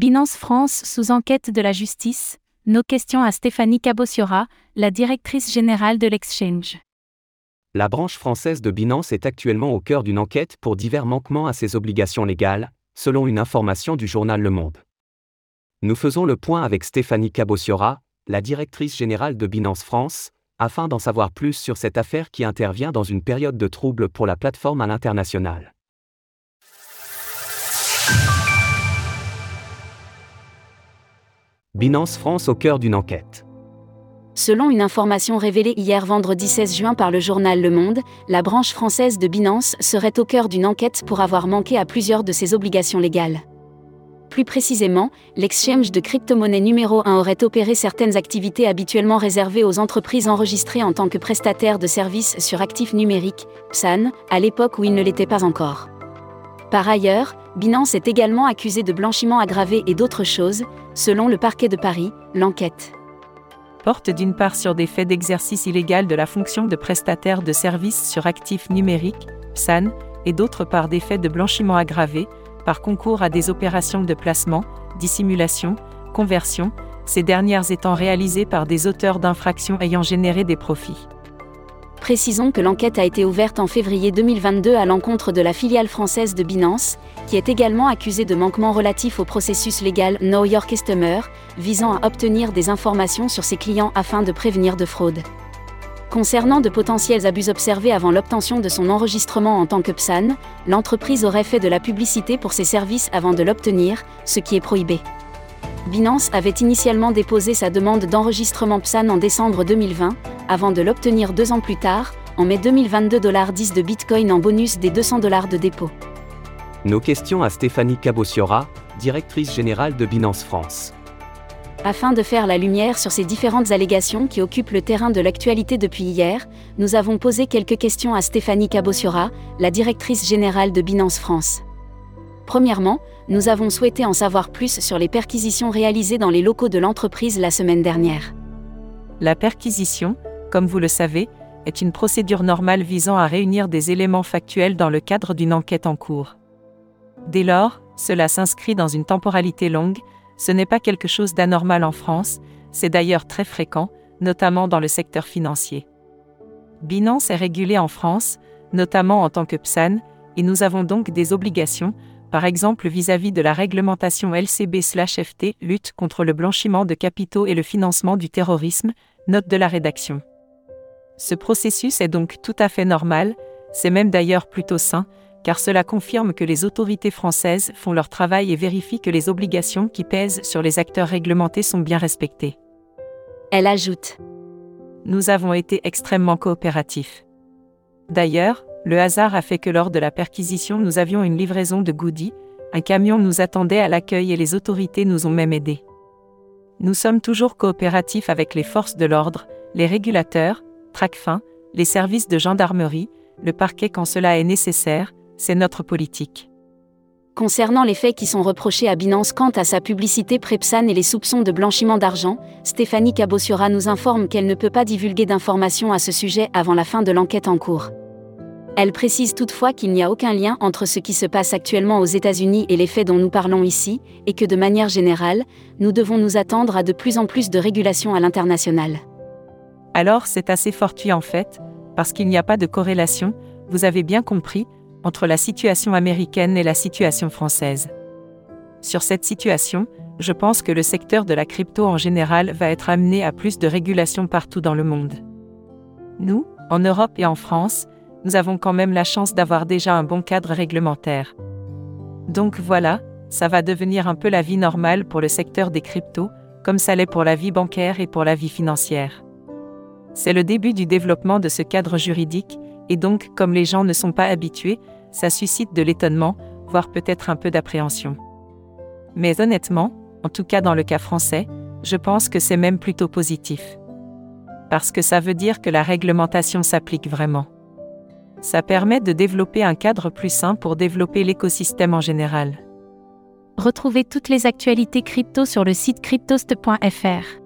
Binance France sous enquête de la justice, nos questions à Stéphanie Cabossiora, la directrice générale de l'exchange. La branche française de Binance est actuellement au cœur d'une enquête pour divers manquements à ses obligations légales, selon une information du journal Le Monde. Nous faisons le point avec Stéphanie Cabossiora, la directrice générale de Binance France, afin d'en savoir plus sur cette affaire qui intervient dans une période de trouble pour la plateforme à l'international. Binance France au cœur d'une enquête. Selon une information révélée hier vendredi 16 juin par le journal Le Monde, la branche française de Binance serait au cœur d'une enquête pour avoir manqué à plusieurs de ses obligations légales. Plus précisément, l'exchange de crypto-monnaie numéro 1 aurait opéré certaines activités habituellement réservées aux entreprises enregistrées en tant que prestataires de services sur actifs numériques, PSAN, à l'époque où il ne l'était pas encore. Par ailleurs, Binance est également accusé de blanchiment aggravé et d'autres choses, selon le parquet de Paris, l'enquête porte d'une part sur des faits d'exercice illégal de la fonction de prestataire de services sur actifs numériques, PSAN, et d'autre part des faits de blanchiment aggravé, par concours à des opérations de placement, dissimulation, conversion, ces dernières étant réalisées par des auteurs d'infractions ayant généré des profits. Précisons que l'enquête a été ouverte en février 2022 à l'encontre de la filiale française de Binance, qui est également accusée de manquements relatifs au processus légal Know Your Customer, visant à obtenir des informations sur ses clients afin de prévenir de fraude. Concernant de potentiels abus observés avant l'obtention de son enregistrement en tant que PSAN, l'entreprise aurait fait de la publicité pour ses services avant de l'obtenir, ce qui est prohibé. Binance avait initialement déposé sa demande d'enregistrement PSAN en décembre 2020, avant de l'obtenir deux ans plus tard, en mai 2022 10 de Bitcoin en bonus des 200 dollars de dépôt. Nos questions à Stéphanie Cabossiora, directrice générale de Binance France. Afin de faire la lumière sur ces différentes allégations qui occupent le terrain de l'actualité depuis hier, nous avons posé quelques questions à Stéphanie Cabossiora, la directrice générale de Binance France. Premièrement, nous avons souhaité en savoir plus sur les perquisitions réalisées dans les locaux de l'entreprise la semaine dernière. La perquisition, comme vous le savez, est une procédure normale visant à réunir des éléments factuels dans le cadre d'une enquête en cours. Dès lors, cela s'inscrit dans une temporalité longue, ce n'est pas quelque chose d'anormal en France, c'est d'ailleurs très fréquent, notamment dans le secteur financier. Binance est régulée en France, notamment en tant que PSAN, et nous avons donc des obligations, par exemple vis-à-vis de la réglementation LCB/FT, lutte contre le blanchiment de capitaux et le financement du terrorisme, note de la rédaction. Ce processus est donc tout à fait normal, c'est même d'ailleurs plutôt sain, car cela confirme que les autorités françaises font leur travail et vérifient que les obligations qui pèsent sur les acteurs réglementés sont bien respectées. Elle ajoute. Nous avons été extrêmement coopératifs. D'ailleurs, le hasard a fait que lors de la perquisition nous avions une livraison de goodies, un camion nous attendait à l'accueil et les autorités nous ont même aidés. Nous sommes toujours coopératifs avec les forces de l'ordre, les régulateurs, TRACFIN, les services de gendarmerie, le parquet quand cela est nécessaire, c'est notre politique. Concernant les faits qui sont reprochés à Binance quant à sa publicité Prepsan et les soupçons de blanchiment d'argent, Stéphanie Cabossiora nous informe qu'elle ne peut pas divulguer d'informations à ce sujet avant la fin de l'enquête en cours. Elle précise toutefois qu'il n'y a aucun lien entre ce qui se passe actuellement aux États-Unis et les faits dont nous parlons ici, et que de manière générale, nous devons nous attendre à de plus en plus de régulation à l'international. Alors c'est assez fortuit en fait, parce qu'il n'y a pas de corrélation, vous avez bien compris, entre la situation américaine et la situation française. Sur cette situation, je pense que le secteur de la crypto en général va être amené à plus de régulation partout dans le monde. Nous, en Europe et en France, nous avons quand même la chance d'avoir déjà un bon cadre réglementaire. Donc voilà, ça va devenir un peu la vie normale pour le secteur des cryptos, comme ça l'est pour la vie bancaire et pour la vie financière. C'est le début du développement de ce cadre juridique, et donc comme les gens ne sont pas habitués, ça suscite de l'étonnement, voire peut-être un peu d'appréhension. Mais honnêtement, en tout cas dans le cas français, je pense que c'est même plutôt positif. Parce que ça veut dire que la réglementation s'applique vraiment. Ça permet de développer un cadre plus sain pour développer l'écosystème en général. Retrouvez toutes les actualités crypto sur le site cryptost.fr.